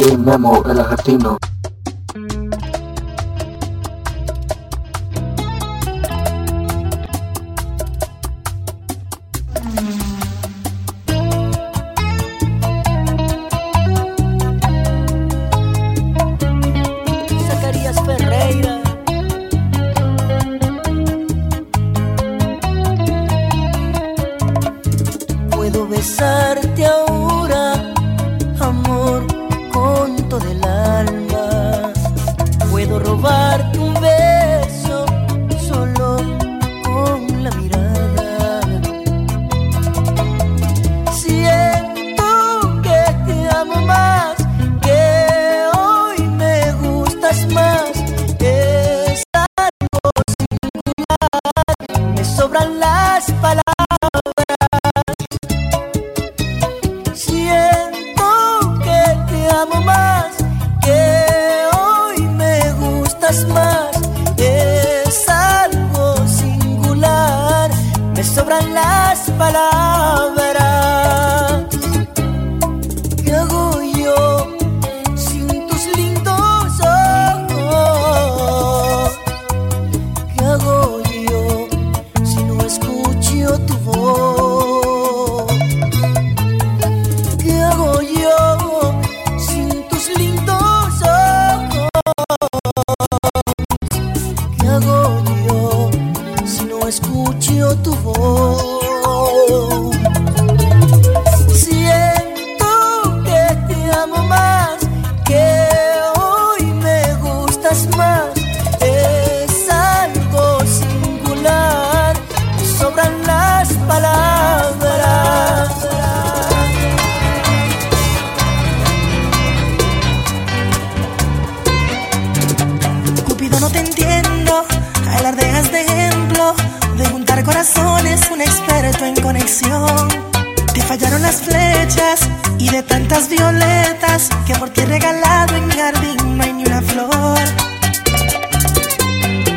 Soy Memo, el argentino. por ti regalado en jardín no hay ni una flor.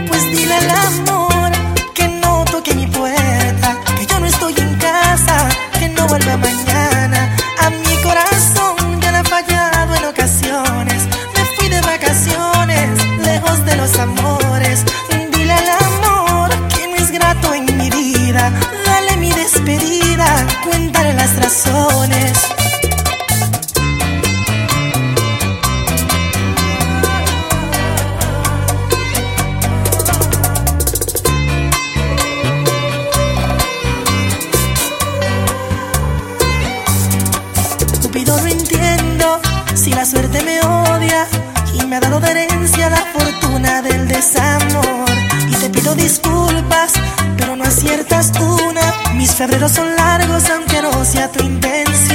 Pues dile al amor que no toque mi puerta, que yo no estoy en casa, que no vuelva mañana. A mi corazón ya le ha fallado en ocasiones. Me fui de vacaciones, lejos de los amores. Dile al amor que no es grato en mi vida. Dale mi despedida, cuéntale las razones. Mis febreros son largos aunque no sea tu intención.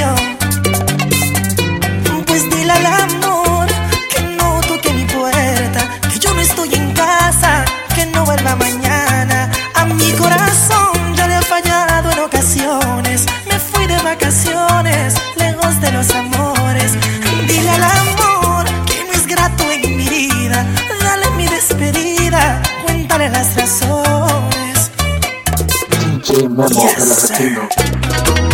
remember yes. Latino.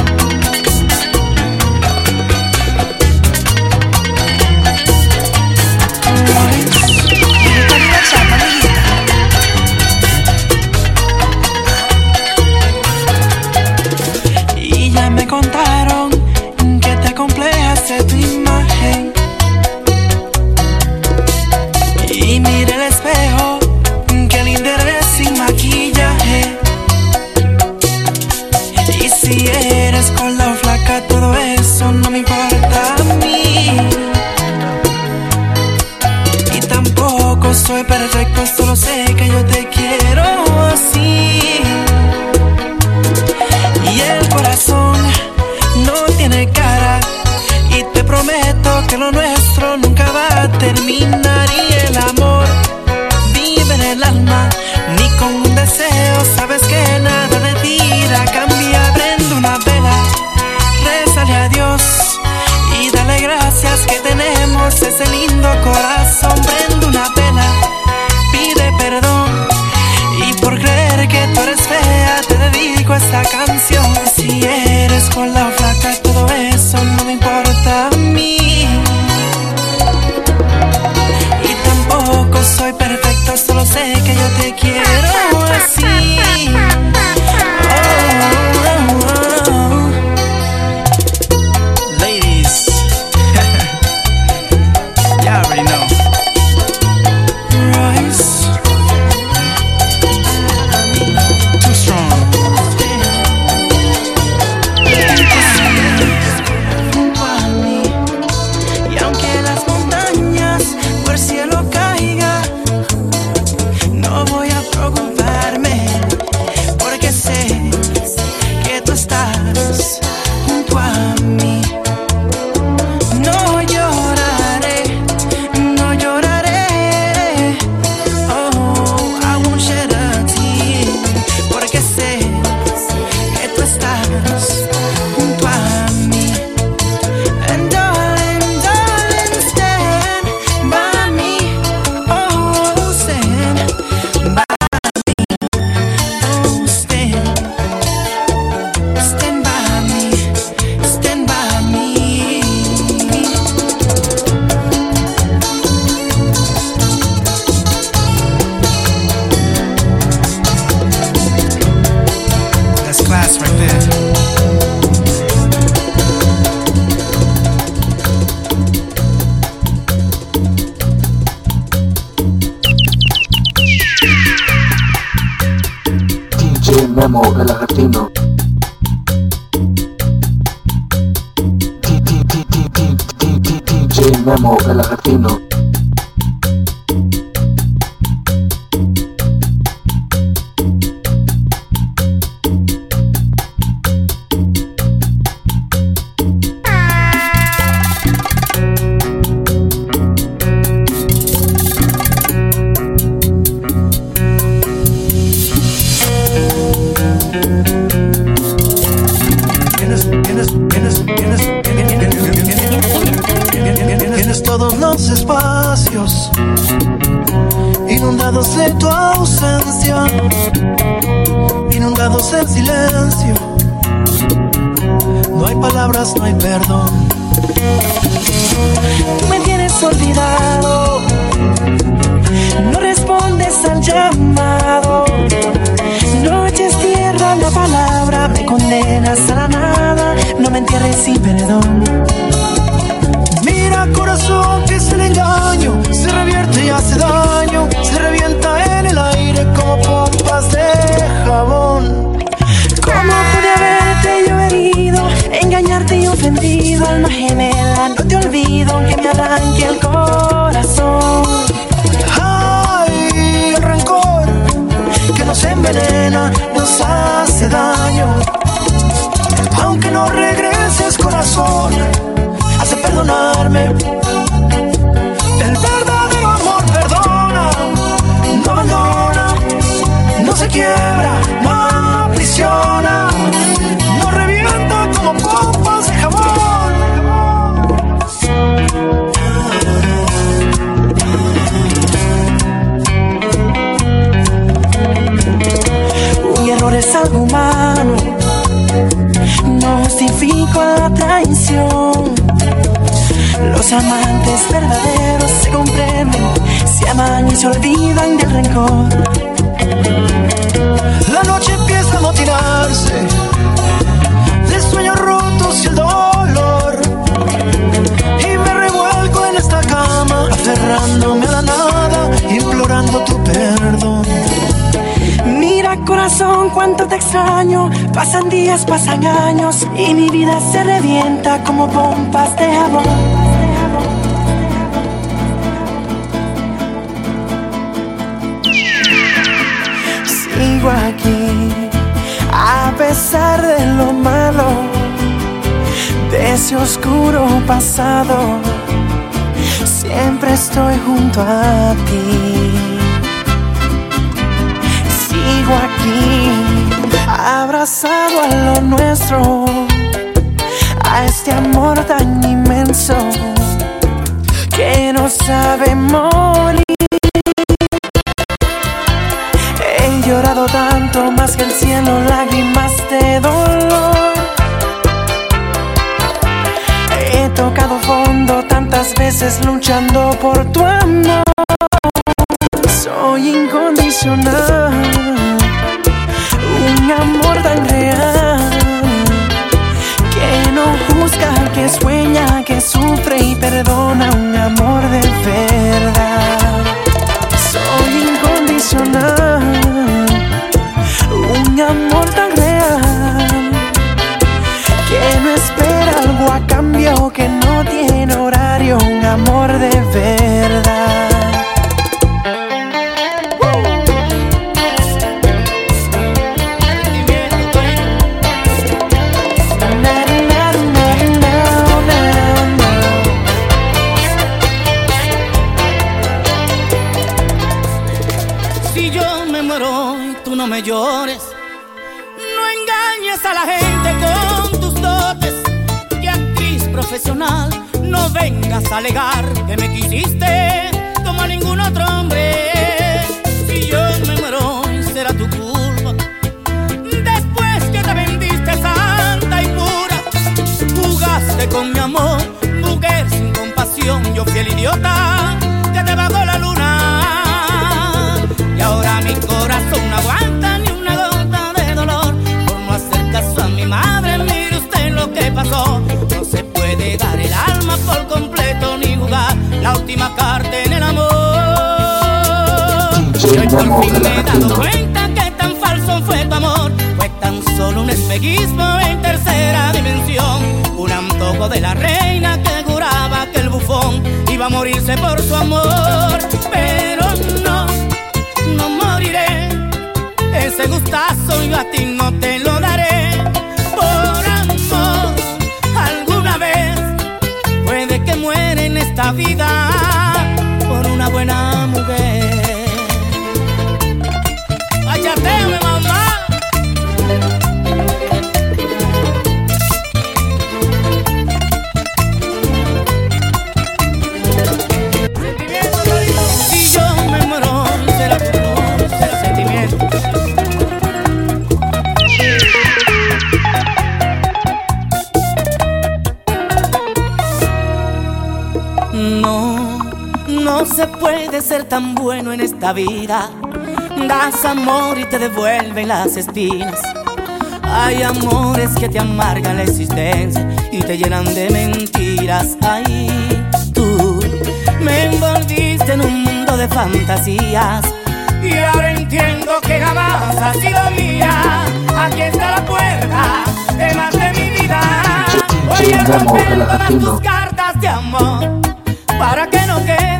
na Latino DJ Memo Latino en silencio. No hay palabras, no hay perdón. Tú me tienes olvidado. No respondes al llamado. Noches tierra la palabra, me condenas a la nada. No me entierres sin perdón. Mira corazón que es el engaño Se revierte y hace daño Se revienta en el aire como pompas de jabón Ofendido. Alma gemela, no te olvido aunque me arranque el corazón. Ay, el rencor que nos envenena Nos hace daño Aunque no regreses corazón Hace perdonarme El verdadero amor perdona No abandona No se quiebra, la traición. Los amantes verdaderos se comprenden, se aman y se olvidan del rencor. La noche empieza a motinarse de sueños rotos y el dolor. Y me revuelco en esta cama, aferrándome a la nada, implorando tu perdón. Corazón, cuánto te extraño. Pasan días, pasan años y mi vida se revienta como pompas de jabón. Sigo aquí a pesar de lo malo de ese oscuro pasado. Siempre estoy junto a ti aquí, abrazado a lo nuestro, a este amor tan inmenso que no sabe morir. He llorado tanto más que el cielo, lágrimas de dolor. He tocado fondo tantas veces luchando por tu amor. Soy incondicional, que sufre con mi amor, mujer sin compasión, yo fui el idiota que te bajó la luna. Y ahora mi corazón no aguanta ni una gota de dolor por no hacer caso a mi madre. Mire usted lo que pasó. No se puede dar el alma por completo ni jugar la última carta en el amor. Y hoy por fin me he dado cuenta que tan falso fue tu amor. magicismo en tercera dimensión. De la reina que juraba que el bufón iba a morirse por su amor. Pero no, no moriré. Ese gustazo yo a ti no te lo daré. Por amor, alguna vez puede que muere en esta vida tan bueno en esta vida. Das amor y te devuelven las espinas. Hay amores que te amargan la existencia y te llenan de mentiras. Ay, tú me envolviste en un mundo de fantasías. Y ahora entiendo que jamás has sido mía. Aquí está la puerta de más de mi vida. Voy a romper todas tus cartas de amor para que no quede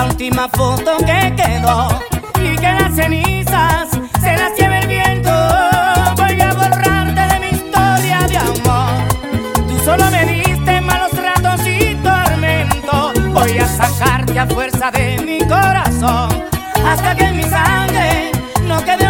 la última foto que quedó y que las cenizas se las lleve el viento. Voy a borrarte de mi historia de amor. Tú solo me diste malos ratos y tormento. Voy a sacarte a fuerza de mi corazón hasta que mi sangre no quede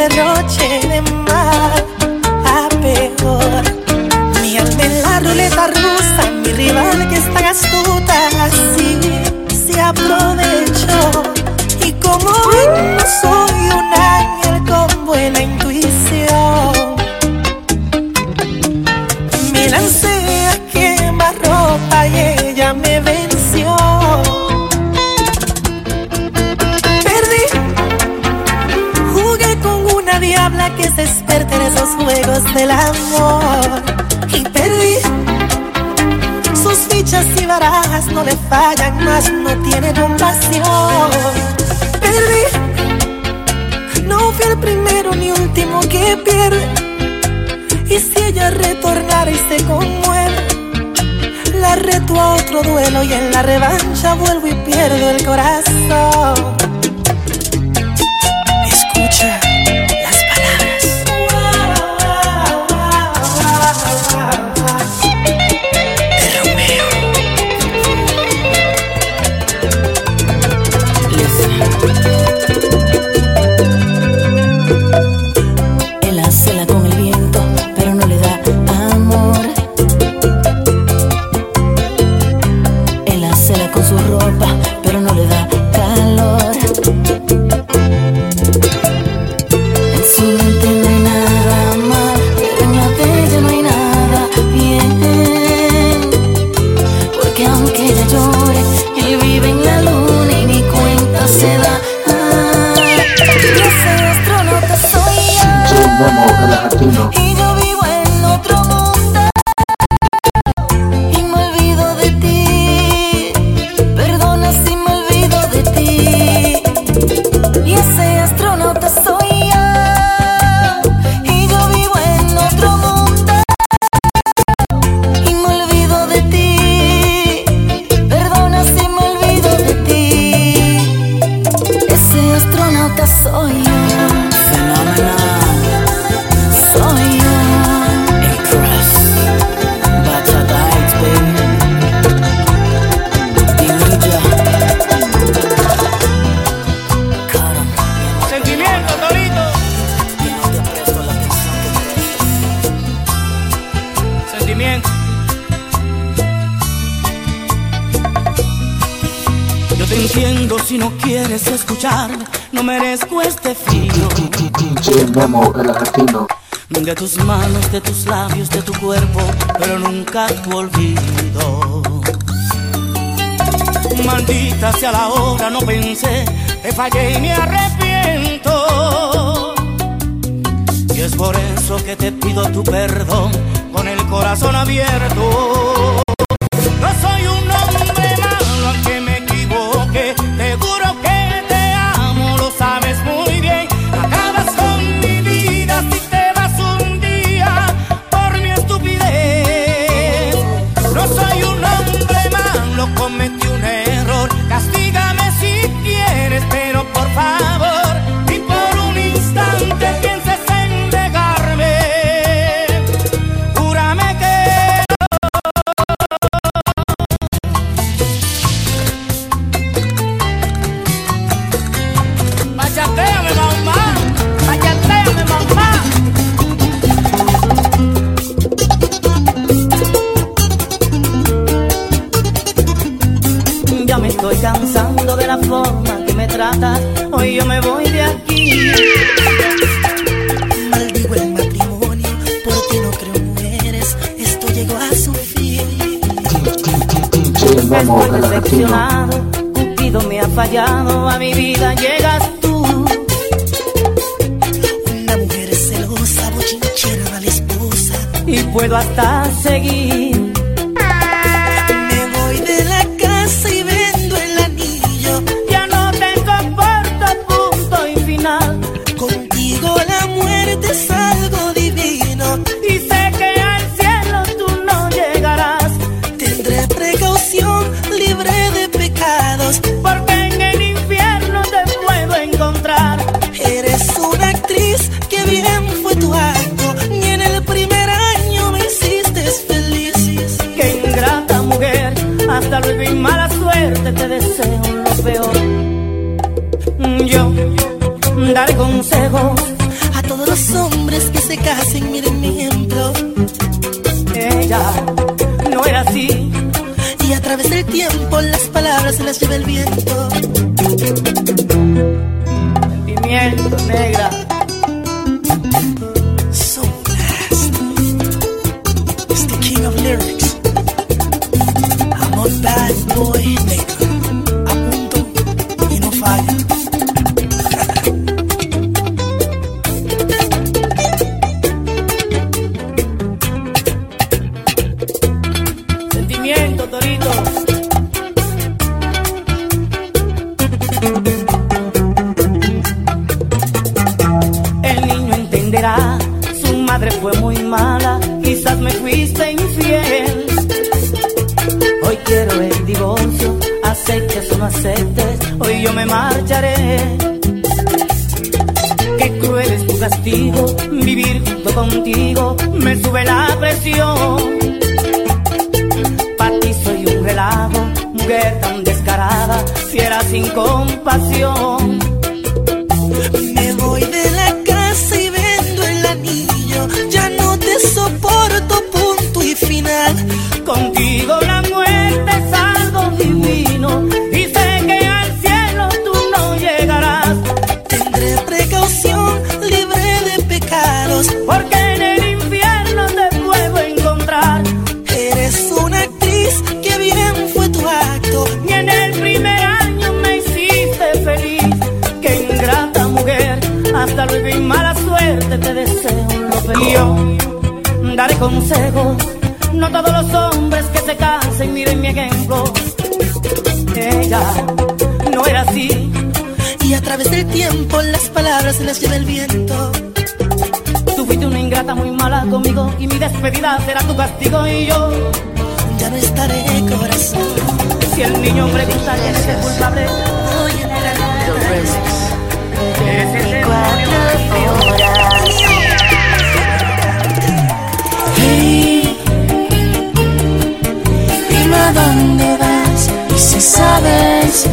De derroche de mal a peor. Mi alma en la ruleta rusa, mi rival que está astuta, así se aprovecha. del amor y perdí. Sus fichas y barajas no le fallan más, no tiene compasión. Perdí. No fui el primero ni último que pierde. Y si ella retornara y se conmueve, la reto a otro duelo y en la revancha vuelvo y pierdo el corazón. Momo, a Latino. no merezco este frío. Memo. De tus manos, de tus labios, de tu cuerpo, pero nunca tu olvido. Maldita sea la hora, no pensé, te fallé y me arrepiento. Y es por eso que te pido tu perdón con el corazón abierto. Daré consejos A todos los hombres que se casen, miren mi ejemplo. Ella no era así. Y a través del tiempo las palabras se las lleva el viento. Torito. Porque en el infierno te puedo encontrar. Eres una actriz, que bien fue tu acto. Y en el primer año me hiciste feliz, que ingrata mujer, hasta luego y mala suerte te deseo lo. Yo daré consejos, no todos los hombres que se casen miren mi ejemplo. Ella no era así, Y a través del tiempo las palabras se las lleva el viento. Mi despedida será tu castigo y yo, Ya no estaré corazón. si el niño pregunta quién es el culpable, Oye, la, la, la, es el demonio. Hey, dime a dónde vas y si sabes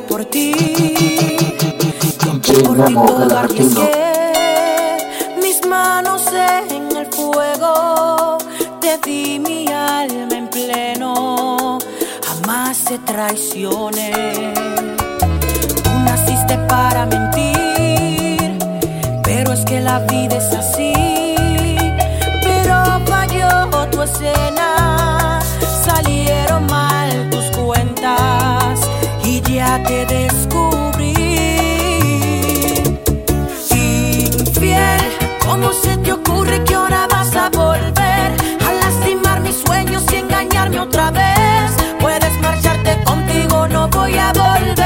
por ti. Por ti todo arriesgué. Mis manos en el fuego. Te di mi alma en pleno. Jamás te traicioné. Tú naciste para mentir. Pero es que la vida es así. Ocurre que ahora vas a volver a lastimar mis sueños y engañarme otra vez? Puedes marcharte contigo, no voy a volver.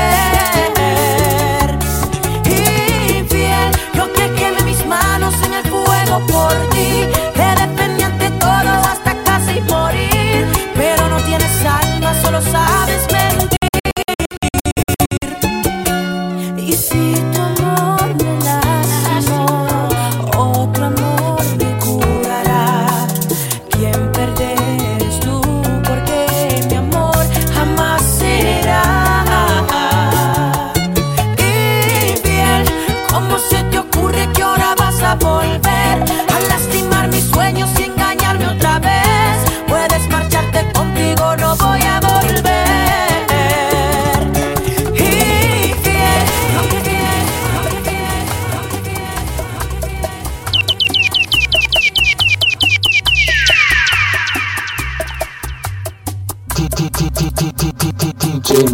Infiel, yo que quemé mis manos en el fuego por ti. Te defendí ante todo hasta casi morir. Pero no tienes alma, solo sabes mentir. Y si tu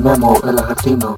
Memo, el argentino.